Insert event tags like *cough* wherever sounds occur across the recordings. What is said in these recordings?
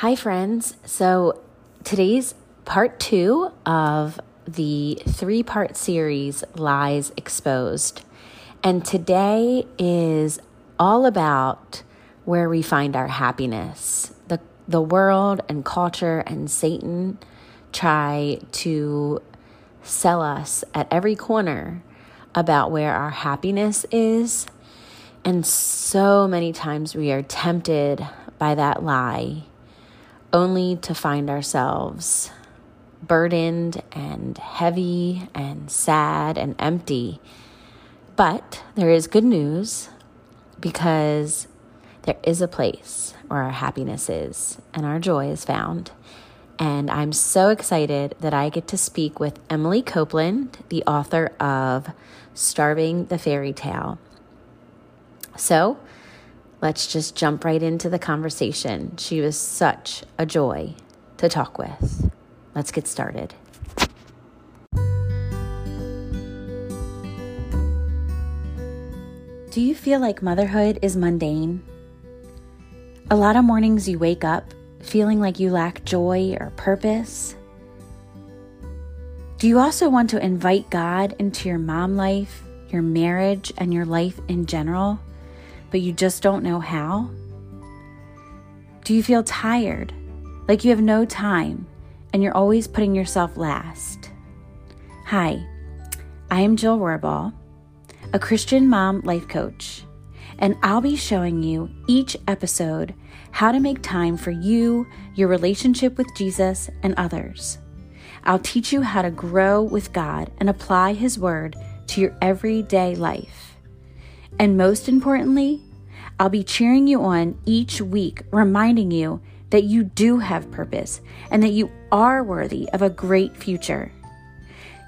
Hi, friends. So today's part two of the three part series, Lies Exposed. And today is all about where we find our happiness. The, the world and culture and Satan try to sell us at every corner about where our happiness is. And so many times we are tempted by that lie only to find ourselves burdened and heavy and sad and empty. But there is good news because there is a place where our happiness is and our joy is found. And I'm so excited that I get to speak with Emily Copeland, the author of Starving the Fairy Tale. So, Let's just jump right into the conversation. She was such a joy to talk with. Let's get started. Do you feel like motherhood is mundane? A lot of mornings you wake up feeling like you lack joy or purpose? Do you also want to invite God into your mom life, your marriage, and your life in general? But you just don't know how? Do you feel tired, like you have no time, and you're always putting yourself last? Hi, I am Jill Rohrbal, a Christian mom life coach, and I'll be showing you each episode how to make time for you, your relationship with Jesus, and others. I'll teach you how to grow with God and apply His Word to your everyday life. And most importantly, I'll be cheering you on each week, reminding you that you do have purpose and that you are worthy of a great future.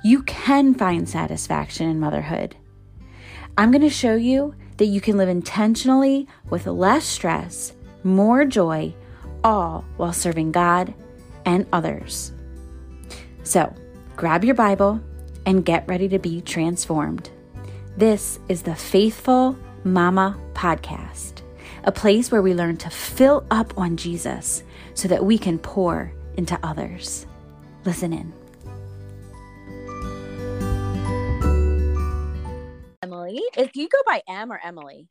You can find satisfaction in motherhood. I'm going to show you that you can live intentionally with less stress, more joy, all while serving God and others. So, grab your Bible and get ready to be transformed. This is the Faithful Mama Podcast, a place where we learn to fill up on Jesus so that we can pour into others. Listen in. Emily, if you go by M or Emily?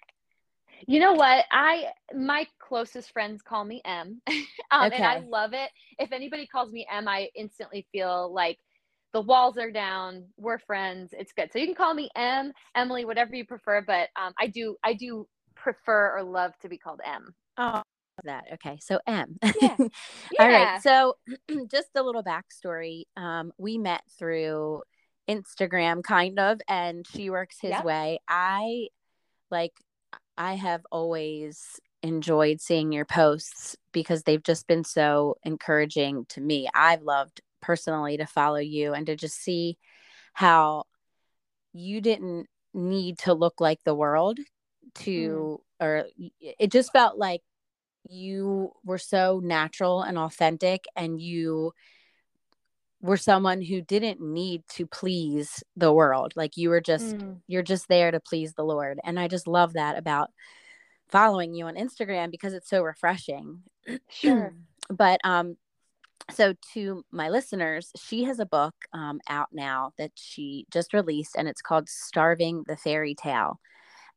You know what? I my closest friends call me M, *laughs* um, okay. and I love it. If anybody calls me M, I instantly feel like the walls are down we're friends it's good. So you can call me m emily whatever you prefer but um, i do i do prefer or love to be called m. Oh that. Okay so m. Yeah. yeah. *laughs* all right so *clears throat* just a little backstory. Um, we met through instagram kind of and she works his way. I like i have always enjoyed seeing your posts because they've just been so encouraging to me. I've loved personally to follow you and to just see how you didn't need to look like the world to mm. or it just felt like you were so natural and authentic and you were someone who didn't need to please the world like you were just mm. you're just there to please the lord and i just love that about following you on instagram because it's so refreshing *clears throat* sure but um so to my listeners she has a book um, out now that she just released and it's called starving the fairy tale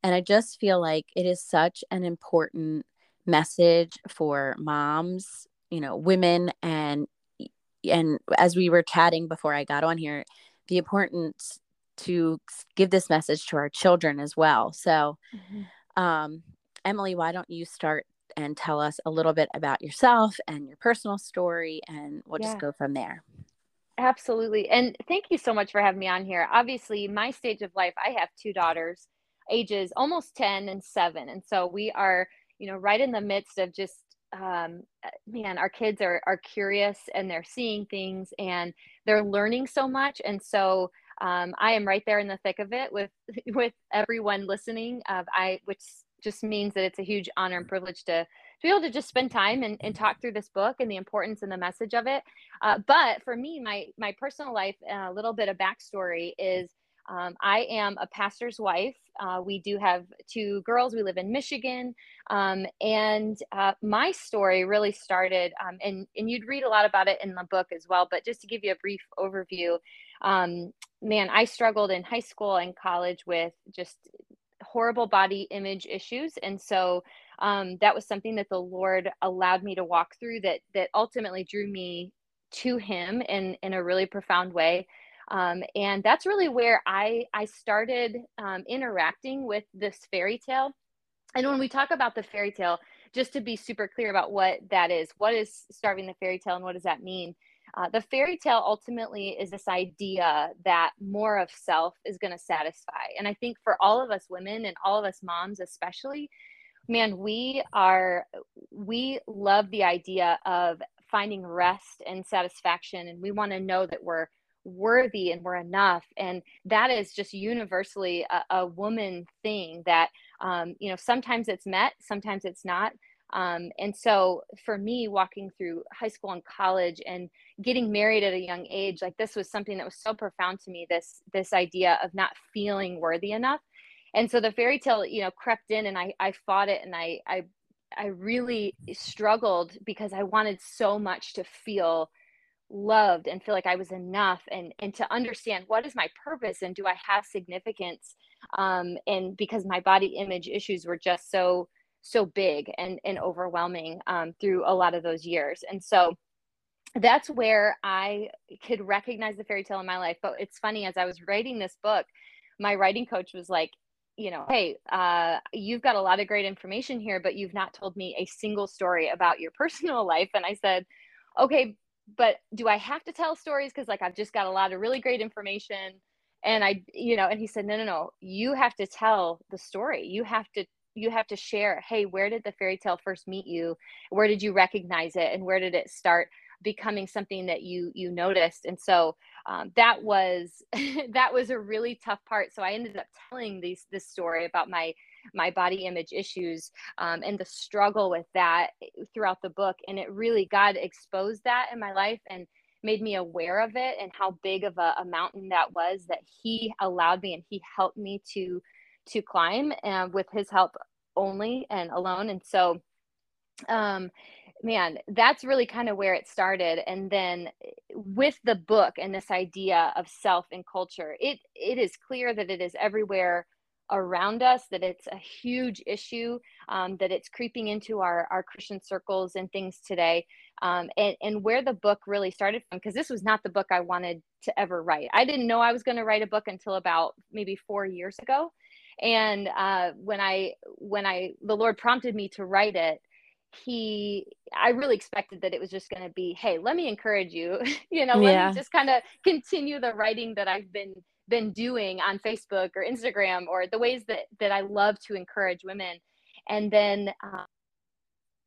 and i just feel like it is such an important message for moms you know women and and as we were chatting before i got on here the importance to give this message to our children as well so mm-hmm. um, emily why don't you start and tell us a little bit about yourself and your personal story, and we'll yeah. just go from there. Absolutely. And thank you so much for having me on here. Obviously, my stage of life, I have two daughters, ages almost 10 and 7. And so we are, you know, right in the midst of just um, man, our kids are are curious and they're seeing things and they're learning so much. And so um, I am right there in the thick of it with *laughs* with everyone listening. Of I, which just means that it's a huge honor and privilege to, to be able to just spend time and, and talk through this book and the importance and the message of it. Uh, but for me, my my personal life, a little bit of backstory is Um, I am a pastor's wife. Uh, we do have two girls. We live in Michigan. Um, and uh, my story really started, um, and, and you'd read a lot about it in the book as well. But just to give you a brief overview, um, man, I struggled in high school and college with just horrible body image issues. And so um, that was something that the Lord allowed me to walk through that, that ultimately drew me to Him in, in a really profound way. Um, and that's really where I, I started um, interacting with this fairy tale. And when we talk about the fairy tale, just to be super clear about what that is, what is starving the fairy tale and what does that mean? Uh, the fairy tale ultimately is this idea that more of self is going to satisfy. And I think for all of us women and all of us moms, especially, man, we are, we love the idea of finding rest and satisfaction. And we want to know that we're worthy and we're enough and that is just universally a, a woman thing that um, you know sometimes it's met sometimes it's not um, and so for me walking through high school and college and getting married at a young age like this was something that was so profound to me this this idea of not feeling worthy enough. And so the fairy tale you know crept in and i i fought it and i i i really struggled because i wanted so much to feel loved and feel like I was enough and and to understand what is my purpose and do I have significance um and because my body image issues were just so so big and and overwhelming um through a lot of those years. And so that's where I could recognize the fairy tale in my life but it's funny as I was writing this book my writing coach was like you know, hey, uh, you've got a lot of great information here, but you've not told me a single story about your *laughs* personal life. And I said, okay, but do I have to tell stories? Because like I've just got a lot of really great information. And I, you know, and he said, no, no, no, you have to tell the story. You have to, you have to share, hey, where did the fairy tale first meet you? Where did you recognize it? And where did it start becoming something that you you noticed? And so um, that was *laughs* that was a really tough part. So I ended up telling these this story about my my body image issues um, and the struggle with that throughout the book. And it really, God exposed that in my life and made me aware of it and how big of a, a mountain that was that He allowed me and He helped me to to climb uh, with His help only and alone. And so, um, man, that's really kind of where it started. And then with the book and this idea of self and culture, it it is clear that it is everywhere around us that it's a huge issue um, that it's creeping into our, our christian circles and things today um, and, and where the book really started from because this was not the book i wanted to ever write i didn't know i was going to write a book until about maybe four years ago and uh, when i when i the lord prompted me to write it he i really expected that it was just going to be hey let me encourage you *laughs* you know let yeah. me just kind of continue the writing that i've been been doing on Facebook or Instagram or the ways that that I love to encourage women. And then uh,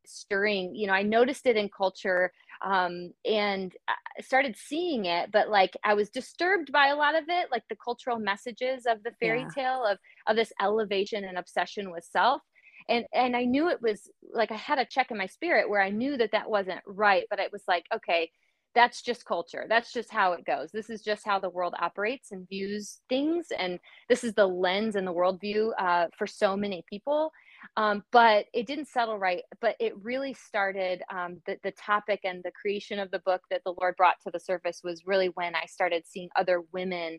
stirring, you know, I noticed it in culture um, and I started seeing it, but like I was disturbed by a lot of it, like the cultural messages of the fairy yeah. tale of of this elevation and obsession with self. And and I knew it was like I had a check in my spirit where I knew that that wasn't right, but it was like okay that's just culture. That's just how it goes. This is just how the world operates and views things. And this is the lens and the worldview uh, for so many people. Um, but it didn't settle right. But it really started um, the, the topic and the creation of the book that the Lord brought to the surface was really when I started seeing other women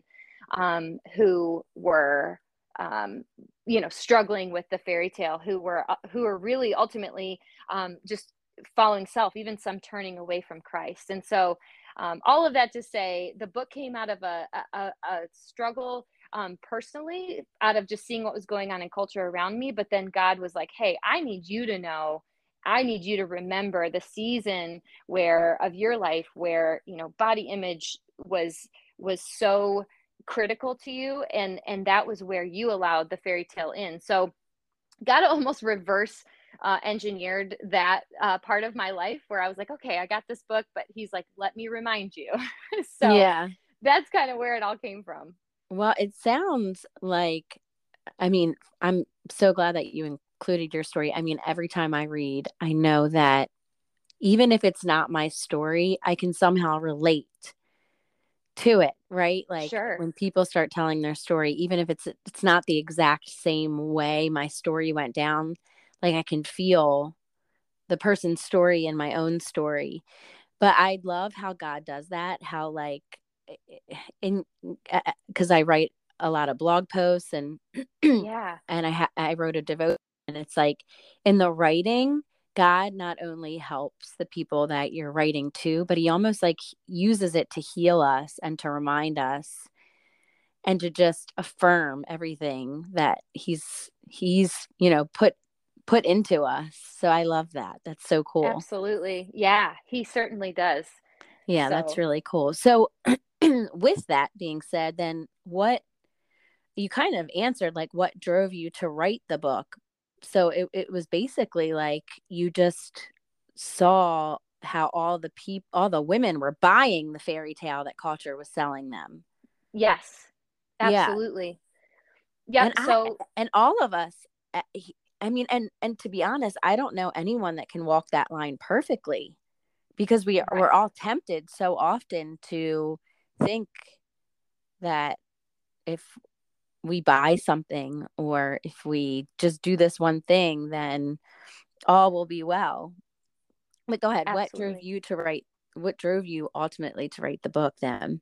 um, who were. Um, you know, struggling with the fairy tale, who were uh, who were really ultimately um, just following self, even some turning away from Christ. And so, um, all of that to say, the book came out of a, a, a struggle um, personally, out of just seeing what was going on in culture around me. But then God was like, hey, I need you to know. I need you to remember the season where of your life where you know body image was was so critical to you and and that was where you allowed the fairy tale in so got to almost reverse uh, engineered that uh, part of my life where I was like, okay, I got this book, but he's like, let me remind you. *laughs* so yeah, that's kind of where it all came from. Well, it sounds like, I mean, I'm so glad that you included your story. I mean, every time I read, I know that even if it's not my story, I can somehow relate to it right like Sure. when people start telling their story even if it's it's not the exact same way my story went down like i can feel the person's story and my own story but i love how god does that how like eh, eh, in because eh, i write a lot of blog posts and *clears throat* Yeah. and i ha- i wrote a devotion and it's like in the writing god not only helps the people that you're writing to but he almost like uses it to heal us and to remind us and to just affirm everything that he's he's you know put put into us so i love that that's so cool Absolutely. Yeah, he certainly does. yeah that's really cool so *clears throat* with that being said then what you kind of answered like what drove you to write the book so it, it was basically like you just saw how all the people all the women were buying the fairy tale that culture was selling them Yes. Absolutely. Yeah. And I- so and all of us uh, i mean and and to be honest i don't know anyone that can walk that line perfectly because we Right. we're all tempted so often to think that if we buy something or if we just do this one thing then all will be well. But go ahead what drove you to write what drove you ultimately to write the book then?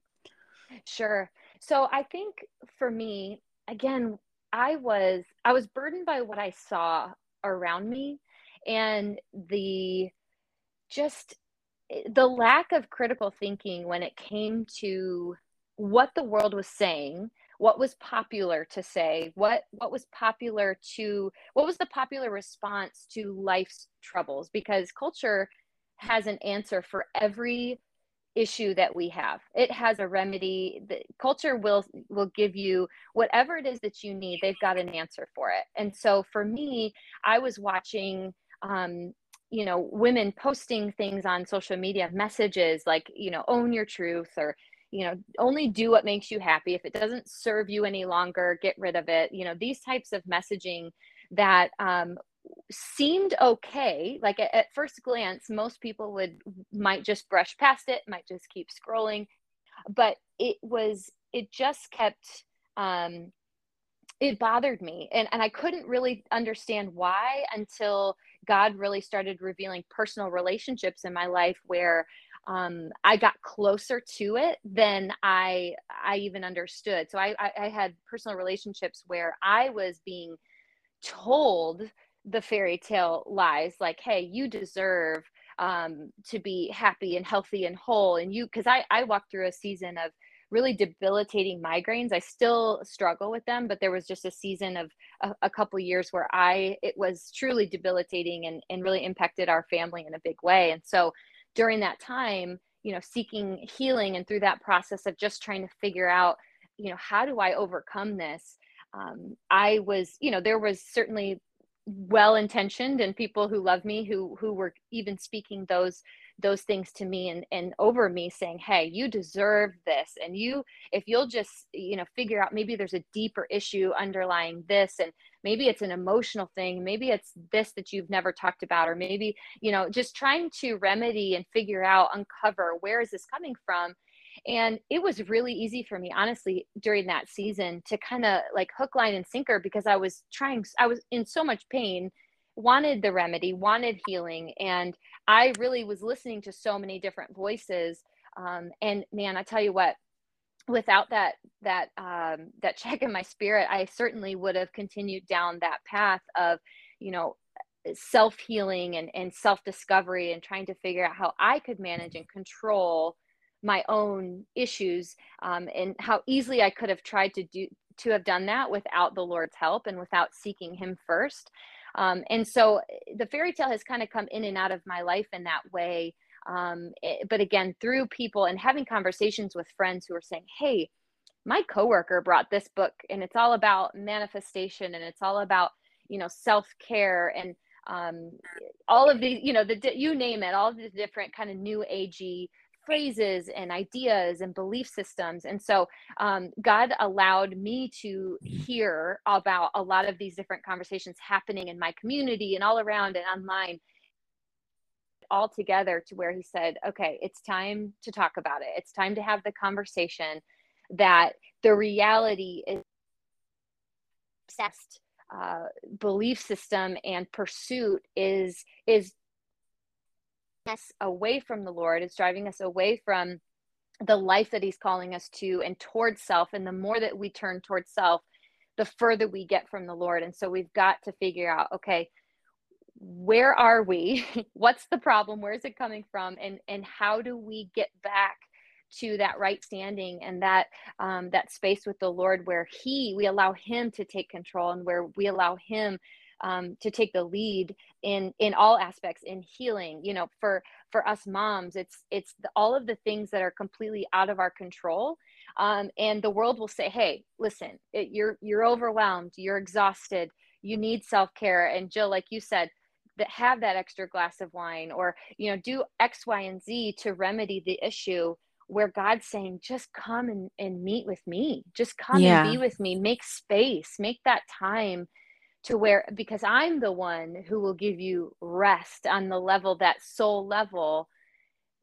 Sure. So I think for me, again, I was I was burdened by what I saw around me and the just eh, the lack of critical thinking when it came to what the world was saying, what was popular to say, what what was popular to what was the popular response to life's troubles? Because culture has an answer for every issue that we have. It has a remedy. The culture will will give you whatever it is that you need. They've got an answer for it. And so for me i was watching um you know women posting things on social media messages like you know own your truth or you know only do what makes you happy. If it doesn't serve you any longer get rid of it. You know these types of messaging that um, seemed okay like at, at first glance most people would might just brush past it might just keep scrolling. But it was it just kept um it bothered me. And and I couldn't really understand why until God really started revealing personal relationships in my life where um, I got closer to it than I I even understood. So I, I I had personal relationships where I was being told the fairy tale lies like hey you deserve um, to be happy and healthy and whole. And you because I, I walked through a season of really debilitating migraines. I still struggle with them but there was just a season of a, a couple years where i it was truly debilitating and, and really impacted our family in a big way. And so during that time you know seeking healing and through that process of just trying to figure out you know how do i overcome this? Um, i was you know there was certainly well intentioned and people who love me who who were even speaking those those things to me and and over me saying hey you deserve this. And you if you'll just you know figure out maybe there's a deeper issue underlying this and maybe it's an emotional thing maybe it's this that you've never talked about or maybe you know just trying to remedy and figure out uncover where is this coming from. And it was really easy for me honestly during that season to kind of like hook line and sinker because i was trying i was in so much pain wanted the remedy wanted healing and i really was listening to so many different voices um, and man i tell you what without that that um, that check in my spirit i certainly would have continued down that path of you know self healing and, and self discovery and trying to figure out how i could manage and control my own issues um, and how easily I could have tried to do to have done that without the Lord's help and without seeking Him first. Um, and so the fairy tale has kind of come in and out of my life in that way. Um, it, but again, through people and having conversations with friends who are saying, "Hey, my coworker brought this book, and it's all about manifestation, and it's all about you know self care and." Um, all of these, you know, the you name it, all the different kind of new agey phrases and ideas and belief systems. And so um, God allowed me to hear about a lot of these different conversations happening in my community and all around and online. all together to where he said, okay, it's time to talk about it. It's time to have the conversation that the reality is obsessed uh, belief system and pursuit is is us away from the Lord. It's driving us away from the life that He's calling us to and towards self. And the more that we turn towards self, the further we get from the Lord. And so we've got to figure out, okay, where are we? *laughs* What's the problem? Where is it coming from? And and how do we get back to that right standing and that um, that space with the Lord where He we allow Him to take control and where we allow Him um, to take the lead in in all aspects in healing you know for for us moms it's it's the, all of the things that are completely out of our control um, and the world will say hey listen it, you're you're overwhelmed you're exhausted you need self-care and jill like you said that have that extra glass of wine or you know do x y and z to remedy the issue where God's saying, just come and, and meet with me. Just come yeah. and be with me. Make space, make that time to where, because I'm the one who will give you rest on the level, that soul level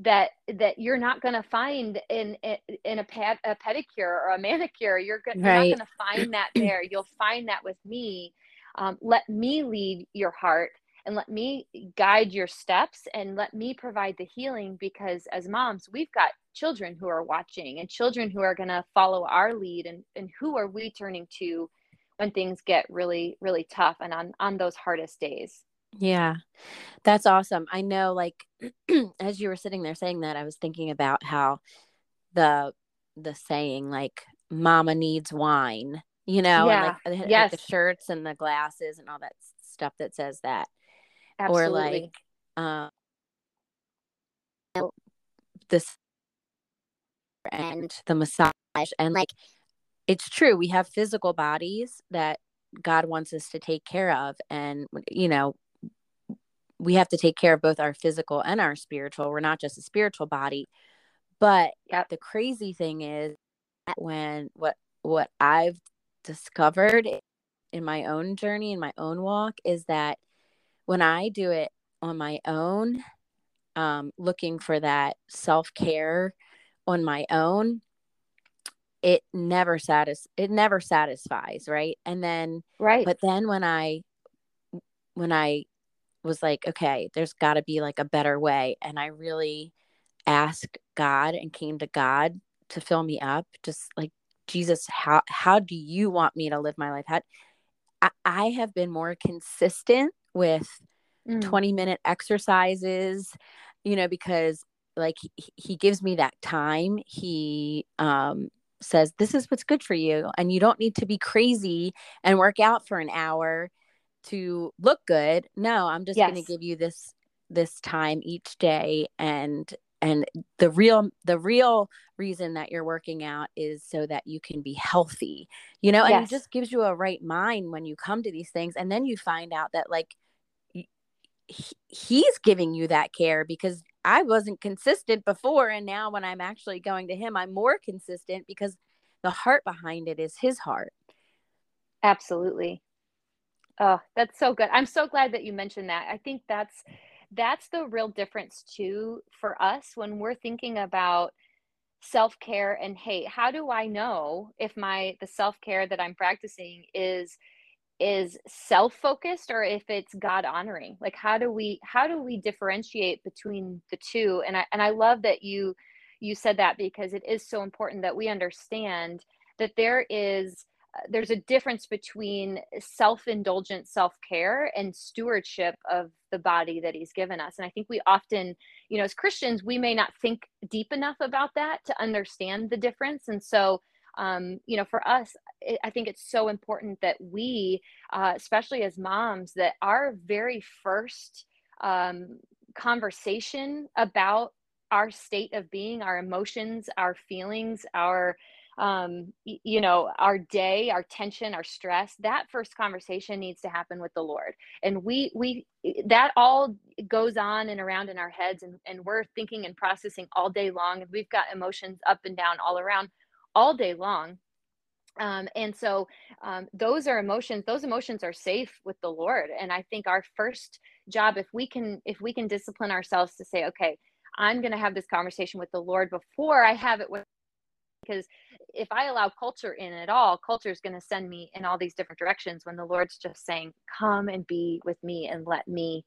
that that you're not going to find in in a, pad, a pedicure or a manicure. You're, go- right. you're not going to find that there. You'll find that with me. Um, let me lead your heart and let me guide your steps and let me provide the healing because as moms we've got children who are watching and children who are going to follow our lead and, and who are we turning to when things get really really tough and on on those hardest days yeah that's awesome i know like *clears throat* as you were sitting there saying that i was thinking about how the the saying like mama needs wine you know yeah. and like, yes. like the shirts and the glasses and all that stuff that says that Absolutely. or like um this and the massage and like it's true we have physical bodies that god wants us to take care of and you know we have to take care of both our physical and our spiritual we're not just a spiritual body but yep. the crazy thing is when what what i've discovered in my own journey in my own walk is that when i do it on my own um, looking for that self-care on my own it never satis it never satisfies right? And then right. but then when i when i was like okay there's got to be like a better way and i really asked god and came to god to fill me up just like jesus how how do you want me to live my life? How i, I have been more consistent with mm. 20 minute exercises you know because like he, he gives me that time. He um says this is what's good for you and you don't need to be crazy and work out for an hour to look good no i'm just yes. going to give you this this time each day and and the real the real reason that you're working out is so that you can be healthy you know and yes. it just gives you a right mind when you come to these things and then you find out that like he's giving you that care because I wasn't consistent before. And now when I'm actually going to him, I'm more consistent because the heart behind it is his heart. Absolutely. Oh, that's so good. I'm so glad that you mentioned that. I think that's that's the real difference too for us when we're thinking about self-care and hey, how do I know if my the self-care that I'm practicing is is self-focused or if it's god honoring like how do we how do we differentiate between the two? And i and i love that you you said that because it is so important that we understand that there is uh, there's a difference between self-indulgent self-care and stewardship of the body that he's given us. And i think we often you know as christians we may not think deep enough about that to understand the difference. And so um, you know, for us, it, I think it's so important that we, uh, especially as moms, that our very first um, conversation about our state of being, our emotions, our feelings, our um you know our day our tension our stress that first conversation needs to happen with the lord. And we we that all goes on and around in our heads and, and we're thinking and processing all day long and we've got emotions up and down all around all day long. Um, and so um, those are emotions those emotions are safe with the lord. And i think our first job if we can if we can discipline ourselves to say okay i'm going to have this conversation with the lord before i have it with because if i allow culture in at all culture is going to send me in all these different directions when the lord's just saying come and be with me and let me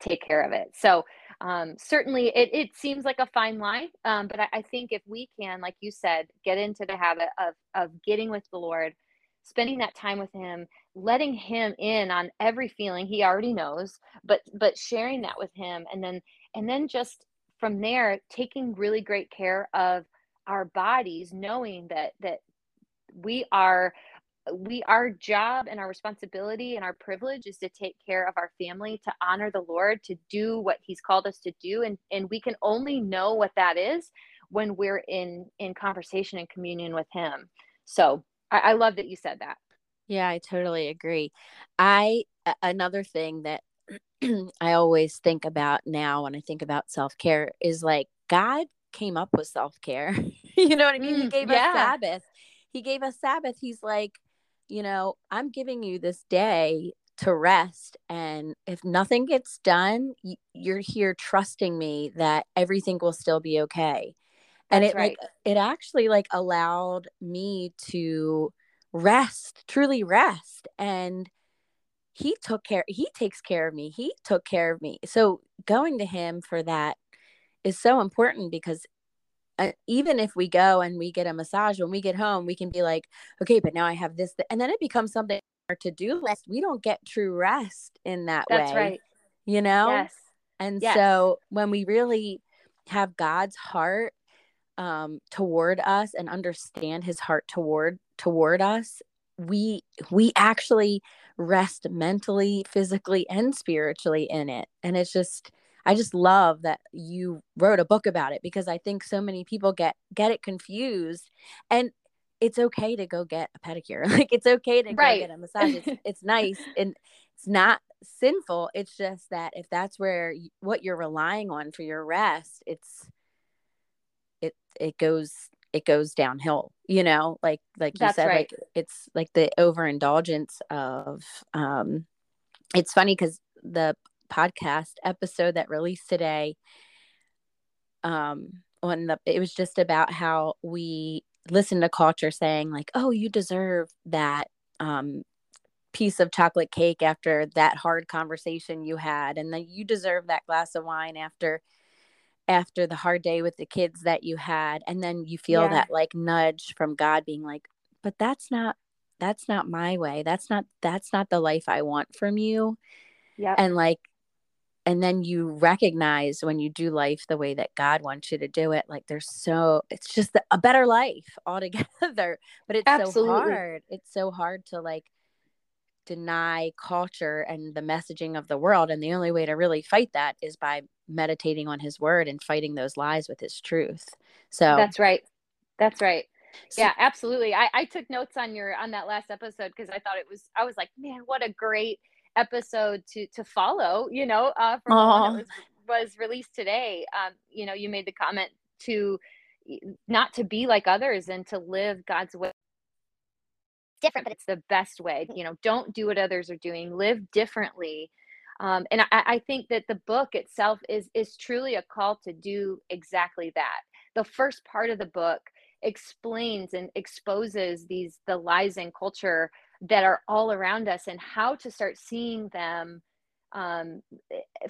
take care of it. So um, certainly it, it seems like a fine line um, but I, I think if we can like you said get into the habit of of getting with the lord spending that time with him letting him in on every feeling he already knows but but sharing that with him and then and then just from there taking really great care of our bodies knowing that that we are we our job and our responsibility and our privilege is to take care of our family to honor the lord to do what he's called us to do and and we can only know what that is when we're in in conversation and communion with him so I, I love that you said that. Yeah, I totally agree. I another thing that *clears throat* I always think about now when I think about self care is like God came up with self care. *laughs* you know what I mean? Mm, he gave yeah. us Sabbath. He gave us Sabbath. He's like, you know, I'm giving you this day to rest. And if nothing gets done, you're here trusting me that everything will still be okay and it right. like it actually like allowed me to rest truly rest and he took care he takes care of me he took care of me so going to him for that is so important because uh, even if we go and we get a massage when we get home we can be like okay but now i have this th-. and then it becomes something our to-do list we don't get true rest in that that's way right you know yes and yes. so when we really have god's heart um, toward us and understand his heart toward toward us we we actually rest mentally physically and spiritually in it and it's just i just love that you wrote a book about it because i think so many people get get it confused and it's okay to go get a pedicure *laughs* like it's okay to right. go get a massage it's, *laughs* it's nice and it's not sinful it's just that if that's where you, what you're relying on for your rest it's it it goes it goes downhill you know like like you That's said right. like it's like the overindulgence of um it's funny because the podcast episode that released today um on the it was just about how we listen to culture saying like oh you deserve that um piece of chocolate cake after that hard conversation you had and then you deserve that glass of wine after after the hard day with the kids that you had. And then you feel yeah. that like nudge from god being like but that's not that's not my way. That's not that's not the life i want from you. Yeah and like and then you recognize when you do life the way that god wants you to do it like there's so it's just a better life *laughs* altogether but it's Absolutely. so hard it's so hard to like deny culture and the messaging of the world and the only way to really fight that is by meditating on his word and fighting those lies with his truth so that's right. That's right. So, yeah absolutely. I, I took notes on your on that last episode because i thought it was i was like man what a great episode to to follow you know uh from the one that was was released today um you know you made the comment to not to be like others and to live god's way different, but it's the best way. You know, don't do what others are doing. Live differently. Um, and I, I think that the book itself is is truly a call to do exactly that. The first part of the book explains and exposes these the lies in culture that are all around us and how to start seeing them um,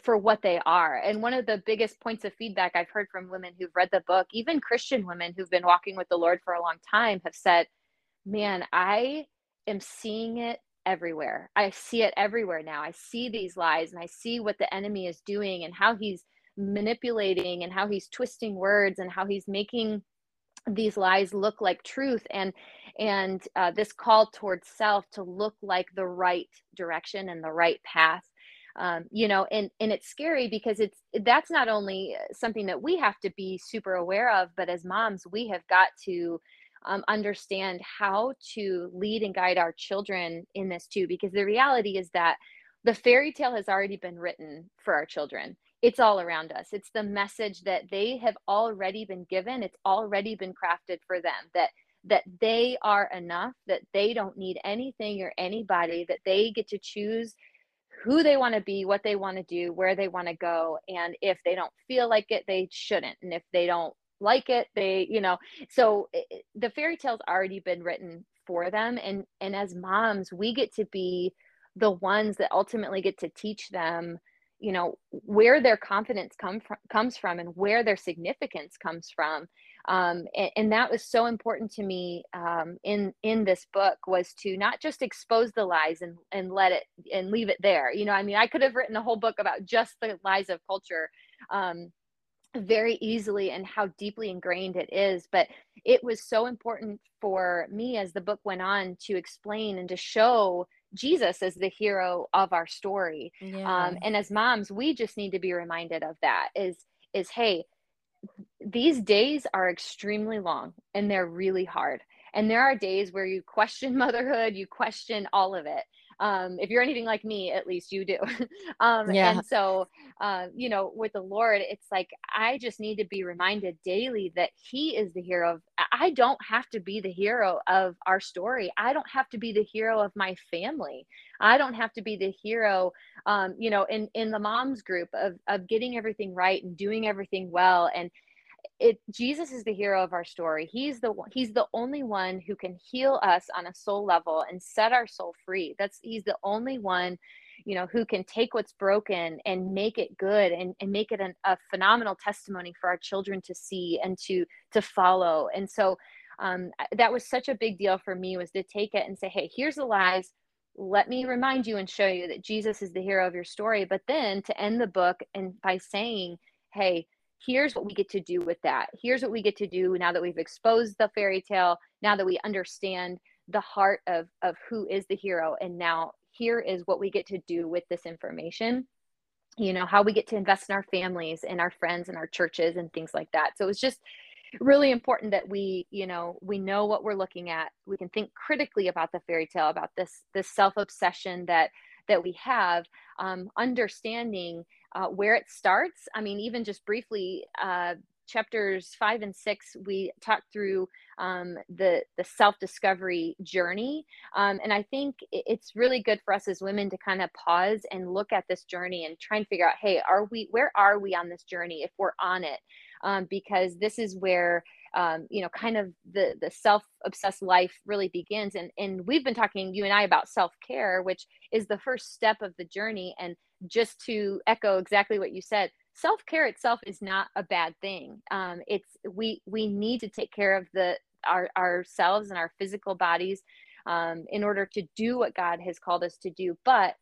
for what they are. And one of the biggest points of feedback I've heard from women who've read the book, even Christian women who've been walking with the Lord for a long time, have said, man, I am seeing it everywhere. I see it everywhere now. I see these lies and I see what the enemy is doing and how he's manipulating and how he's twisting words and how he's making these lies look like truth and and uh, this call towards self to look like the right direction and the right path um, you know and and it's scary because it's that's not only something that we have to be super aware of but as moms we have got to um, understand how to lead and guide our children in this too because the reality is that the fairy tale has already been written for our children it's all around us it's the message that they have already been given it's already been crafted for them that that they are enough that they don't need anything or anybody that they get to choose who they want to be, what they want to do, where they want to go. And if they don't feel like it, they shouldn't. And if they don't like it, they, you know, so it, the fairy tale's already been written for them. And, and as moms, we get to be the ones that ultimately get to teach them you know where their confidence come from, comes from and where their significance comes from um, and, and, that was so important to me um, in in this book was to not just expose the lies and and let it and leave it there. You know i mean i could have written a whole book about just the lies of culture um, very easily and how deeply ingrained it is but it was so important for me as the book went on to explain and to show Jesus is the hero of our story. Yeah. Um, and as moms, we just need to be reminded of that is, is, hey, these days are extremely long and they're really hard. And there are days where you question *laughs* motherhood, you question all of it um, if you're anything like me at least you do. *laughs* Um, yeah. and so uh, you know with the lord it's like i just need to be reminded daily that he is the hero of i don't have to be the hero of our story. I don't have to be the hero of my family. I don't have to be the hero um, you know in in the moms group of of getting everything right and doing everything well and it jesus is the hero of our story. He's the he's the only one who can heal us on a soul level and set our soul free. That's he's the only one you know who can take what's broken and make it good and, and make it an, a phenomenal testimony for our children to see and to to follow. And so um, that was such a big deal for me was to take it and say hey here's the lies. Let me remind you and show you that jesus is the hero of your story. But then to end the book and by saying hey here's what we get to do with that. Here's what we get to do now that we've exposed the fairy tale, now that we understand the heart of, of who is the hero. And now here is what we get to do with this information. You know, how we get to invest in our families and our friends and our churches and things like that. So it's just really important that we, you know, we know what we're looking at. We can think critically about the fairy tale, about this this self-obsession that that we have, um, understanding uh, where it starts. I mean, even just briefly, uh, chapters five and six, we talked through um, the the self discovery journey, um, and I think it's really good for us as women to kind of pause and look at this journey and try and figure out, hey, are we where are we on this journey if we're on it? Um, because this is where um, you know kind of the the self obsessed life really begins. And and we've been talking you and i about self care which is the first step of the journey. And just to echo exactly what you said self care itself is not a bad thing. Um, it's we we need to take care of the our ourselves and our physical bodies um, in order to do what god has called us to do. But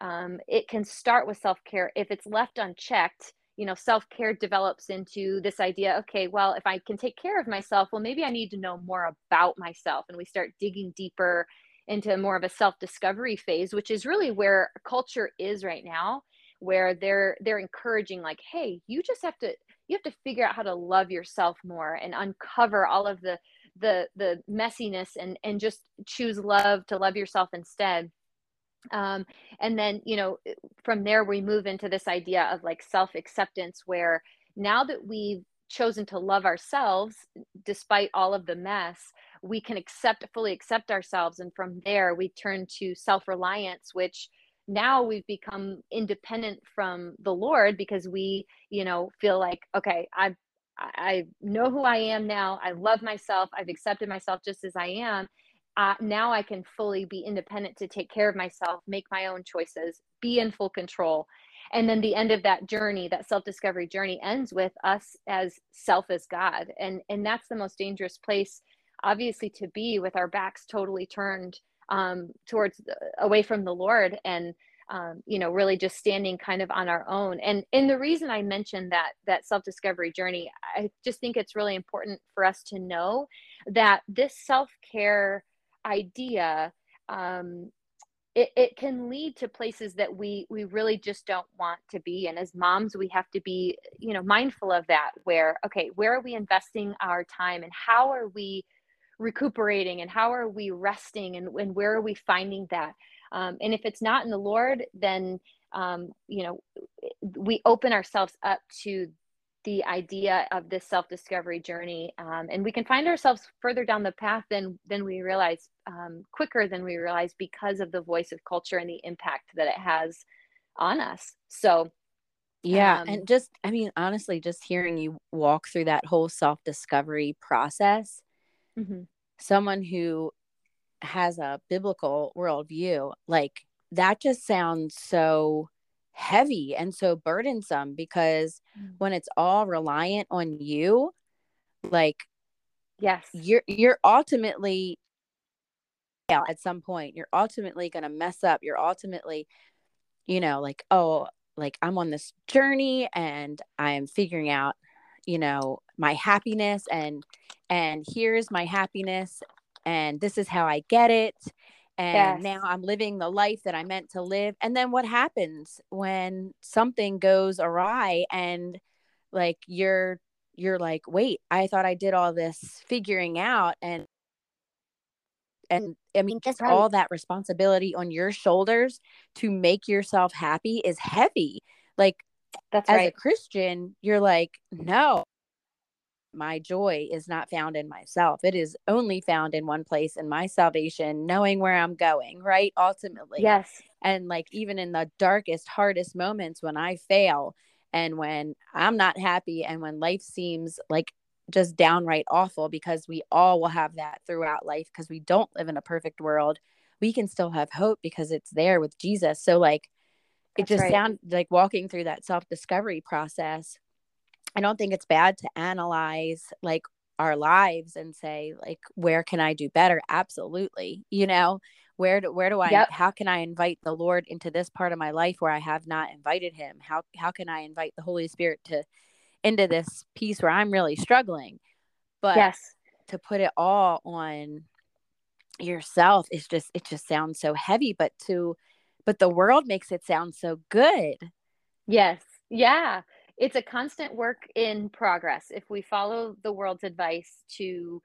um, it can start with self care if it's left unchecked you know self-care develops into this idea okay well if i can take care of myself well maybe i need to know more about myself. And we start digging deeper into more of a self-discovery phase which is really where culture is right now where they're they're encouraging like hey you just have to you have to figure out how to love yourself more and uncover all of the the the messiness and and just choose love to love yourself instead um, and then you know from there we move into this idea of like self-acceptance where now that we've chosen to love ourselves despite all of the mess we can accept fully accept ourselves. And from there we turn to self-reliance which now we've become independent from the lord because we you know feel like okay i i know who i am now. I love myself. I've accepted myself just as i am uh, now I can fully be independent to take care of myself, make my own choices, be in full control. And then the end of that journey, that self-discovery journey ends with us as self as God. And and that's the most dangerous place obviously to be with our backs totally turned um, towards away from the Lord and um, you know really just standing kind of on our own and and the reason i mentioned that that self-discovery journey i just think it's really important for us to know that this self-care idea um, it, it can lead to places that we we really just don't want to be. And as moms we have to be you know mindful of that where okay where are we investing our time and how are we recuperating and how are we resting and, and where are we finding that? Um, and if it's not in the lord then um, you know we open ourselves up to the idea of this self-discovery journey um, and we can find ourselves further down the path than than we realize um, quicker than we realize because of the voice of culture and the impact that it has on us. So, yeah. Um, and just, I mean, honestly, just hearing you walk through that whole self discovery process, mm-hmm. someone who has a biblical worldview, like that just sounds so heavy and so burdensome because mm. when it's all reliant on you, like, yes, you're, you're ultimately at some point, you're ultimately going to mess up. You're ultimately, you know, like, oh, like I'm on this journey and I'm figuring out, you know, my happiness and and here's my happiness and this is how I get it and yes. now I'm living the life that I meant to live. And then what happens when something goes awry and like you're you're like, "Wait, I thought I did all this figuring out and and I mean, just right. all that responsibility on your shoulders to make yourself happy is heavy. Like, that's as right. a Christian, you're like, no, my joy is not found in myself. It is only found in one place in my salvation, knowing where I'm going, right? Ultimately. Yes. And like, even in the darkest, hardest moments when I fail and when I'm not happy and when life seems like just downright awful because we all will have that throughout life because we don't live in a perfect world. We can still have hope because it's there with Jesus. So, like, That's it just right. sounds like walking through that self discovery process. I don't think it's bad to analyze like our lives and say like where can I do better? Absolutely. You know, where do where do I yep. how can I invite the Lord into this part of my life where I have not invited him? How how can I invite the Holy Spirit to into this piece where I'm really struggling. But yes. to put it all on yourself is just it just sounds so heavy, but to but the world makes it sound so good. Yes. Yeah. It's a constant work in progress. If we follow the world's advice to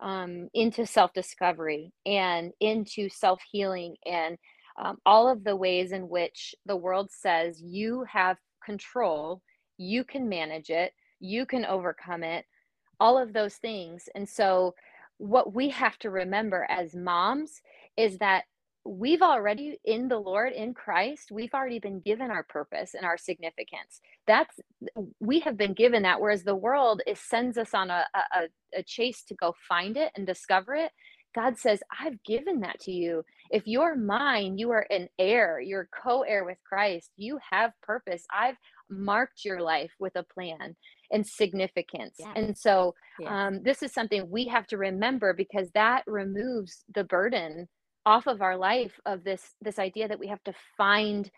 um, into self discovery and into self healing and um, all of the ways in which the world says you have control you can manage it, you can overcome it, all of those things. And so, what we have to remember as moms is that we've already in the Lord in Christ, we've already been given our purpose and our significance. That's we have been given that, whereas the world is sends us on a, a, a chase to go find it and discover it. God says, I've given that to you. If you're mine, you are an heir, you're co heir with Christ. You have purpose. I've marked your life with a plan and significance. Yeah. And so, yeah. um, this is something we have to remember because that removes the burden off of our life of this this idea that we have to find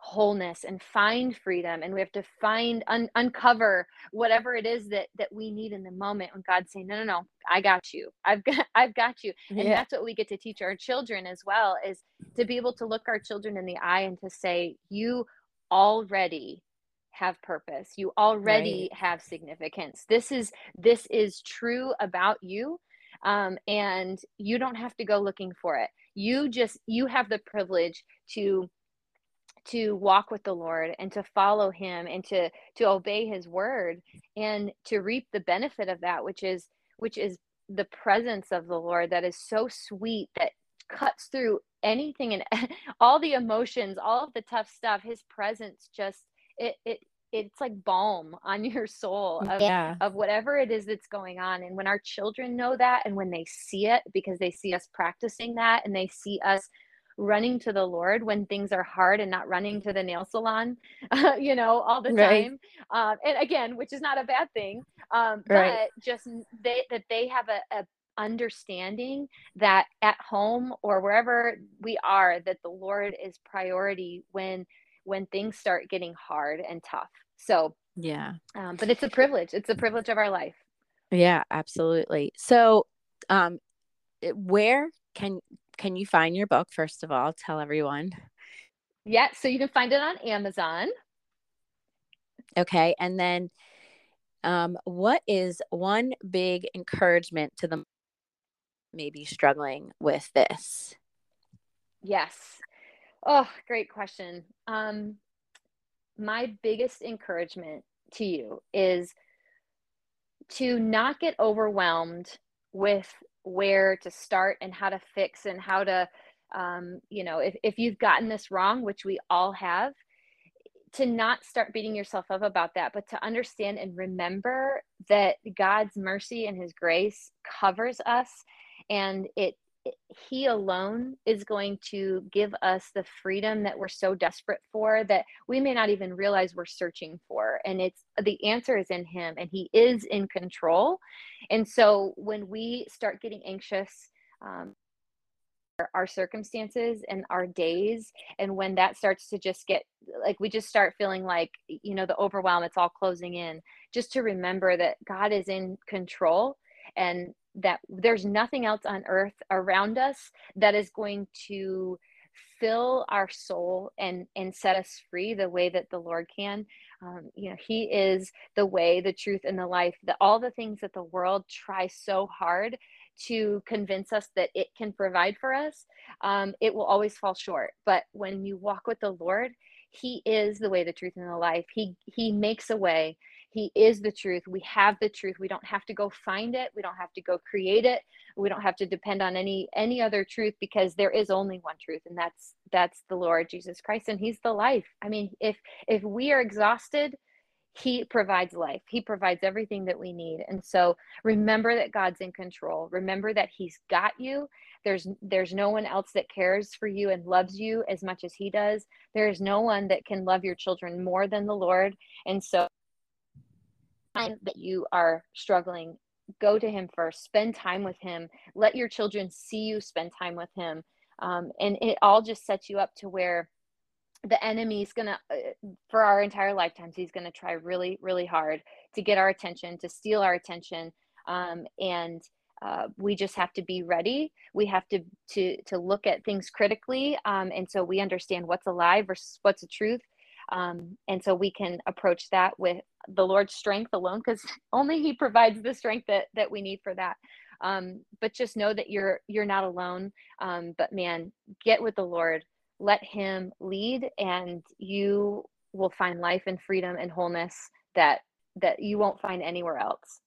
wholeness and find freedom and we have to find un- uncover whatever it is that that we need in the moment when god's saying no no no i got you i've got *laughs* i've got you and yeah. that's what we get to teach our children as well is to be able to look our children in the eye and to say you already have purpose. You already right. have significance. This is this is true about you um, and you don't have to go looking for it. You just you have the privilege to to walk with the lord and to follow him and to to obey his word and to reap the benefit of that which is which is the presence of the lord that is so sweet that cuts through anything and *laughs* all the emotions all of the tough stuff. His presence just it it it's like balm on your soul of, yeah. of whatever it is that's going on and when our children know that and when they see it because they see us practicing that and they see us running to the Lord when things are hard and not running to the nail salon, uh, *laughs* you know, all the right. time. Um, and again, which is not a bad thing, um, right. but just they, that they have a, a understanding that at home or wherever we are, that the Lord is priority when when things start getting hard and tough. So yeah, um, but it's a privilege. It's a privilege of our life. Yeah, absolutely. So, um, where can can you find your book first of all tell everyone yeah so you can find it on amazon okay and then um, what is one big encouragement to the maybe struggling with this yes oh great question. Um, my biggest encouragement to you is to not get overwhelmed with where to start and how to fix and how to um, you know if, if you've gotten this wrong which we all have to not start beating yourself up about that, but to understand and remember that God's mercy and his grace covers us and it he alone is going to give us the freedom that we're so desperate for that we may not even realize we're searching for. And it's the answer is in him and he is in control. And so when we start getting anxious um, our circumstances and our days and when that starts to just get like we just start feeling like you know the overwhelm it's all closing in just to remember that god is in control and that there's nothing else on earth around us that is going to fill our soul and and set us free the way that the lord can. Um, you know he is the way the truth and the life that all the things that the world tries so hard to convince us that it can provide for us um, it will always fall short. But when you walk with the lord he is the way the truth and the life he he makes a way he is the truth. We have the truth. We don't have to go find it. We don't have to go create it. We don't have to depend on any any other truth because there is only one truth and that's that's the Lord Jesus Christ and he's the life. I mean, if if we are exhausted, he provides life. He provides everything that we need. And so remember that God's in control. Remember that he's got you. There's there's no one else that cares for you and loves you as much as he does. There is no one that can love your children more than the Lord. And so that you are struggling, go to him first, spend time with him, let your children see you spend time with him. Um, and it all just sets you up to where the enemy is going to, uh, for our entire lifetimes, he's to try really, really hard to get our attention, to steal our attention. Um, and uh, we just have to be ready. We have to to to look at things critically, um, and so we understand what's a lie versus what's a truth. Um, and so we can approach that with the Lord's strength alone, because *laughs* only He provides the strength that that we need for that. Um, but just know that you're you're not alone. Um, but man, get with the Lord, let Him lead, and you will find life and freedom and wholeness that that you won't find anywhere else.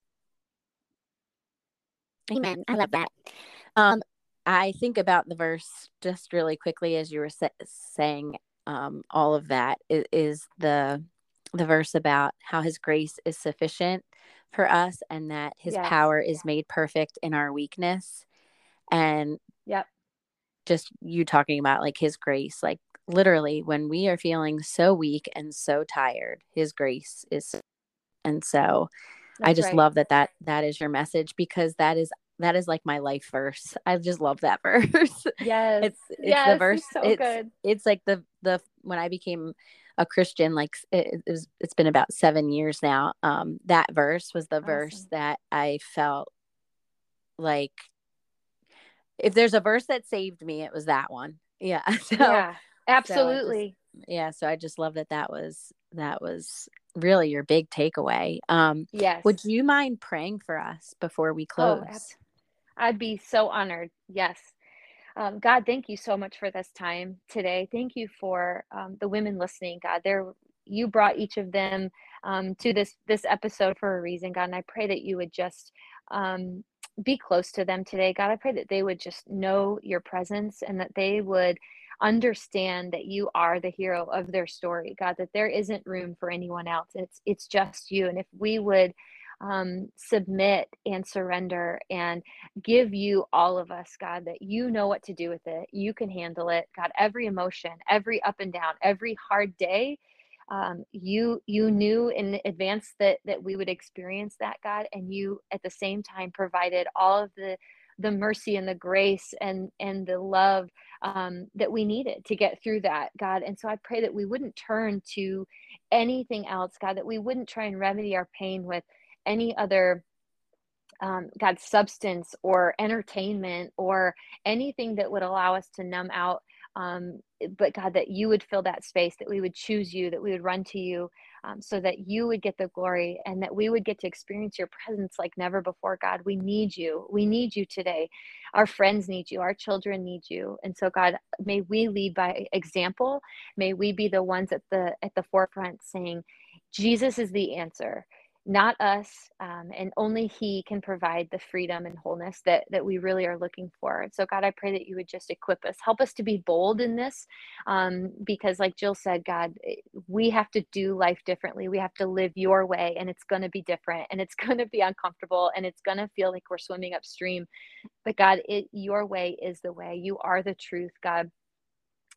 Amen. I love that. Um, I think about the verse just really quickly as you were sa- saying um, all of that is, is the the verse about how his grace is sufficient for us and that his yes. power is made perfect in our weakness and yep just you talking about like his grace like literally when we are feeling so weak and so tired his grace is and so That's i just right. love that that that is your message because that is that is like my life verse. I just love that *laughs* verse. Yes. it's it's yes, the verse. It's so it's, good. It's like the the when I became a Christian, like it, it was, it's been about seven years now. Um, that verse was the awesome. verse that I felt like if there's a verse that saved me, it was that one. Yeah. *laughs* So, yeah. Absolutely. So just, yeah. So I just love that that was that was really your big takeaway. Um, yes. Would you mind praying for us before we oh, close? Oh, I'd be so honored. Yes. Um, God, thank you so much for this time today. Thank you for um, the women listening, God. There, you brought each of them um, to this this episode for a reason, God. And I pray that you would just um, be close to them today, God. I pray that they would just know your presence and that they would understand that you are the hero of their story, God. That there isn't room for anyone else. It's it's just you. And if we would um, submit and surrender and give you all of us, God, that you know what to do with it. You can handle it, God. Every emotion, every up and down, every hard day, um, you you knew in advance that that we would experience that, God, and you at the same time provided all of the the mercy and the grace and and the love um, that we needed to get through that god and so i pray that we wouldn't turn to anything else god that we wouldn't try and remedy our pain with any other um, God, substance or entertainment or anything that would allow us to numb out. Um, but God, that you would fill that space, that we would choose you, that we would run to you, um, so that you would get the glory and that we would get to experience your presence like never before. God, we need you. We need you today. Our friends need you. Our children need you. And so, God, may we lead by example. May we be the ones at the at the forefront saying, Jesus is the answer not us um, and only he can provide the freedom and wholeness that that we really are looking for. So god i pray that you would just equip us. Help us to be bold in this um, because like jill said god eh, we have to do life differently. We have to live your way and it's going to be different and it's *laughs* going to be uncomfortable and it's going to feel like we're swimming upstream. But god it, your way is the way. You are the truth god.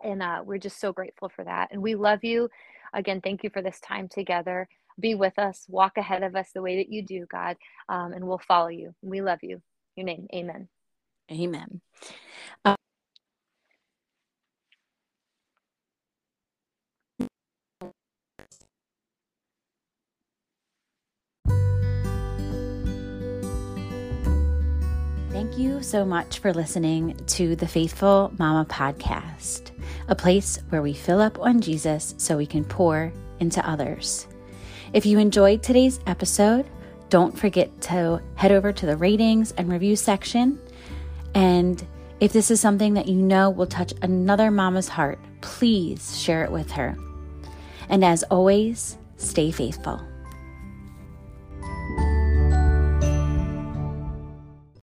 And uh, we're just so grateful for that. And we love you. Again thank you for this time together be with us, walk ahead of us the way that you do, God, um, and we'll follow you. We love you. Your name, amen. Amen. Uh- Thank you so much for listening to the Faithful Mama podcast, a place where we fill up on Jesus so we can pour into others. If you enjoyed today's episode, don't forget to head over to the ratings and review section. And if this is something that you know will touch another mama's heart, please share it with her. And as always, stay faithful.